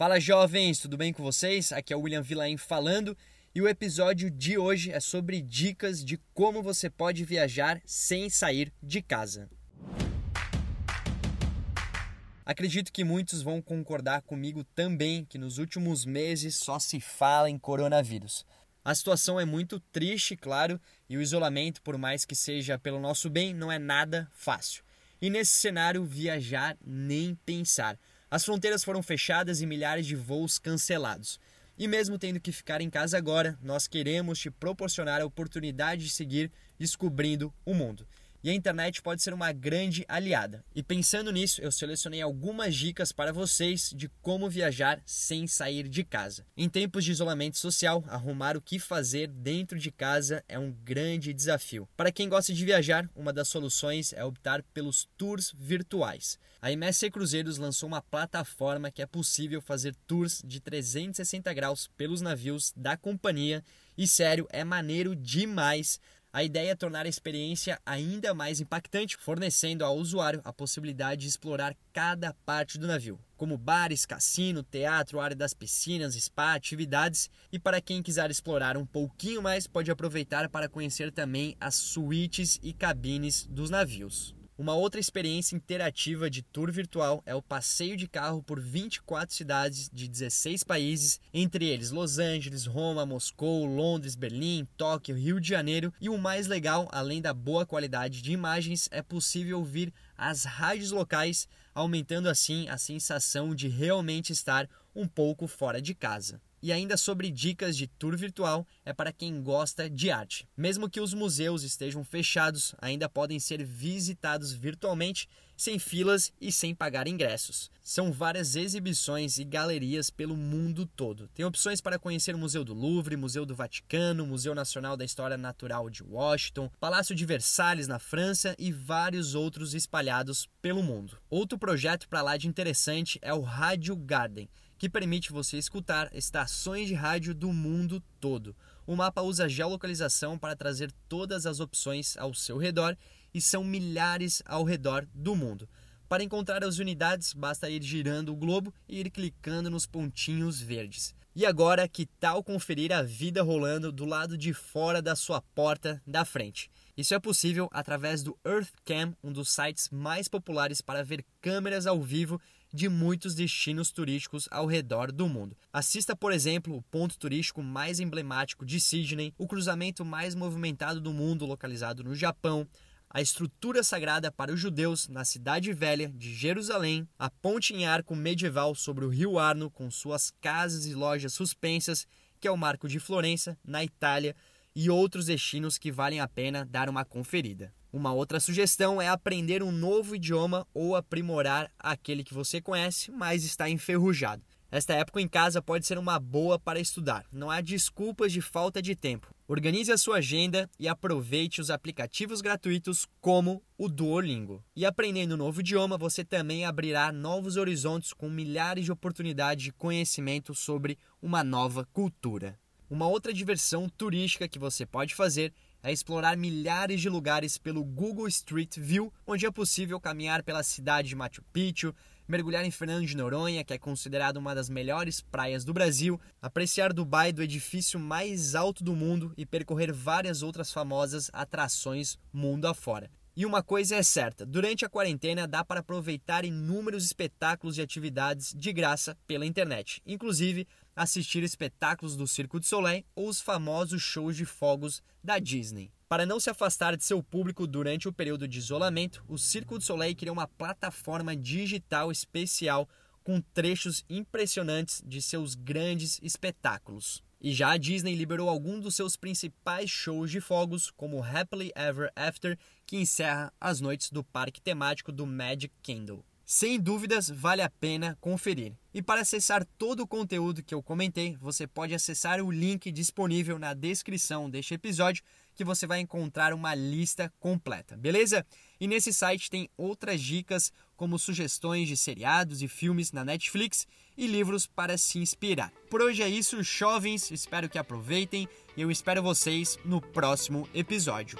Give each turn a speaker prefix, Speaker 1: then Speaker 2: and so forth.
Speaker 1: Fala jovens, tudo bem com vocês? Aqui é o William Villain falando e o episódio de hoje é sobre dicas de como você pode viajar sem sair de casa. Acredito que muitos vão concordar comigo também que nos últimos meses só se fala em coronavírus. A situação é muito triste, claro, e o isolamento, por mais que seja pelo nosso bem, não é nada fácil. E nesse cenário, viajar nem pensar. As fronteiras foram fechadas e milhares de voos cancelados. E mesmo tendo que ficar em casa agora, nós queremos te proporcionar a oportunidade de seguir descobrindo o mundo e a internet pode ser uma grande aliada. E pensando nisso, eu selecionei algumas dicas para vocês de como viajar sem sair de casa. Em tempos de isolamento social, arrumar o que fazer dentro de casa é um grande desafio. Para quem gosta de viajar, uma das soluções é optar pelos tours virtuais. A MSC Cruzeiros lançou uma plataforma que é possível fazer tours de 360 graus pelos navios da companhia e sério, é maneiro demais. A ideia é tornar a experiência ainda mais impactante, fornecendo ao usuário a possibilidade de explorar cada parte do navio, como bares, cassino, teatro, área das piscinas, spa, atividades. E para quem quiser explorar um pouquinho mais, pode aproveitar para conhecer também as suítes e cabines dos navios. Uma outra experiência interativa de tour virtual é o passeio de carro por 24 cidades de 16 países, entre eles Los Angeles, Roma, Moscou, Londres, Berlim, Tóquio, Rio de Janeiro. E o mais legal, além da boa qualidade de imagens, é possível ouvir as rádios locais, aumentando assim a sensação de realmente estar um pouco fora de casa. E ainda sobre dicas de tour virtual é para quem gosta de arte. Mesmo que os museus estejam fechados, ainda podem ser visitados virtualmente, sem filas e sem pagar ingressos. São várias exibições e galerias pelo mundo todo. Tem opções para conhecer o Museu do Louvre, Museu do Vaticano, Museu Nacional da História Natural de Washington, Palácio de Versalhes na França e vários outros espalhados pelo mundo. Outro projeto para lá de interessante é o Rádio Garden que permite você escutar estações de rádio do mundo todo. O mapa usa geolocalização para trazer todas as opções ao seu redor e são milhares ao redor do mundo. Para encontrar as unidades, basta ir girando o globo e ir clicando nos pontinhos verdes. E agora, que tal conferir a vida rolando do lado de fora da sua porta da frente? Isso é possível através do EarthCam, um dos sites mais populares para ver câmeras ao vivo de muitos destinos turísticos ao redor do mundo. Assista, por exemplo, o ponto turístico mais emblemático de Sydney, o cruzamento mais movimentado do mundo localizado no Japão, a estrutura sagrada para os judeus na Cidade Velha de Jerusalém, a ponte em arco medieval sobre o rio Arno com suas casas e lojas suspensas, que é o Marco de Florença, na Itália, e outros destinos que valem a pena dar uma conferida. Uma outra sugestão é aprender um novo idioma ou aprimorar aquele que você conhece, mas está enferrujado. Esta época em casa pode ser uma boa para estudar, não há desculpas de falta de tempo. Organize a sua agenda e aproveite os aplicativos gratuitos como o Duolingo. E aprendendo um novo idioma, você também abrirá novos horizontes com milhares de oportunidades de conhecimento sobre uma nova cultura. Uma outra diversão turística que você pode fazer é explorar milhares de lugares pelo Google Street View, onde é possível caminhar pela cidade de Machu Picchu, mergulhar em Fernando de Noronha, que é considerado uma das melhores praias do Brasil, apreciar Dubai do edifício mais alto do mundo e percorrer várias outras famosas atrações mundo afora. E uma coisa é certa: durante a quarentena dá para aproveitar inúmeros espetáculos e atividades de graça pela internet, inclusive assistir espetáculos do Circo de Soleil ou os famosos shows de fogos da Disney. Para não se afastar de seu público durante o período de isolamento, o Circo de Soleil criou uma plataforma digital especial com trechos impressionantes de seus grandes espetáculos. E já a Disney liberou alguns dos seus principais shows de fogos, como Happily Ever After, que encerra as noites do parque temático do Magic Kingdom. Sem dúvidas, vale a pena conferir. E para acessar todo o conteúdo que eu comentei, você pode acessar o link disponível na descrição deste episódio, que você vai encontrar uma lista completa, beleza? E nesse site tem outras dicas, como sugestões de seriados e filmes na Netflix e livros para se inspirar. Por hoje é isso, jovens, espero que aproveitem e eu espero vocês no próximo episódio.